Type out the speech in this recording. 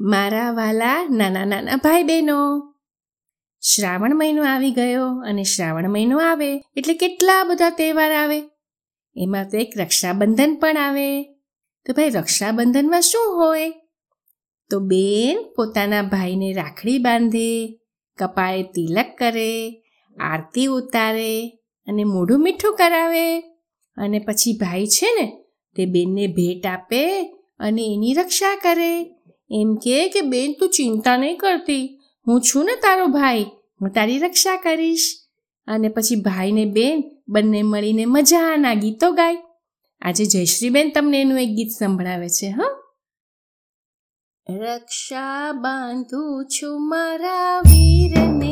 મારા વાલા નાના નાના ભાઈ બહેનો શ્રાવણ મહિનો આવી ગયો અને શ્રાવણ મહિનો આવે એટલે કેટલા બધા તહેવાર આવે. એમાં તો એક રક્ષાબંધન પણ આવે. તો ભાઈ, રક્ષાબંધનમાં શું હોય? તો બેન પોતાના ભાઈને રાખડી બાંધે, કપાળે તિલક કરે, આરતી ઉતારે અને મોઢું મીઠું કરાવે. અને પછી ભાઈ છે ને, તે બેનને ભેટ આપે અને એની રક્ષા કરે. એમ કે કે બેન તું ચિંતા નહીં કરતી. હું છું ને તારો ભાઈ. હું તારી રક્ષા કરીશ. અને પછી ભાઈને બેન બંને મળીને મજાના ગીતો ગાય. આજે જયશ્રીબેન તમને એનું એક ગીત સંભળાવે છે, હા. રક્ષા બાંધું છું મારા વીરને.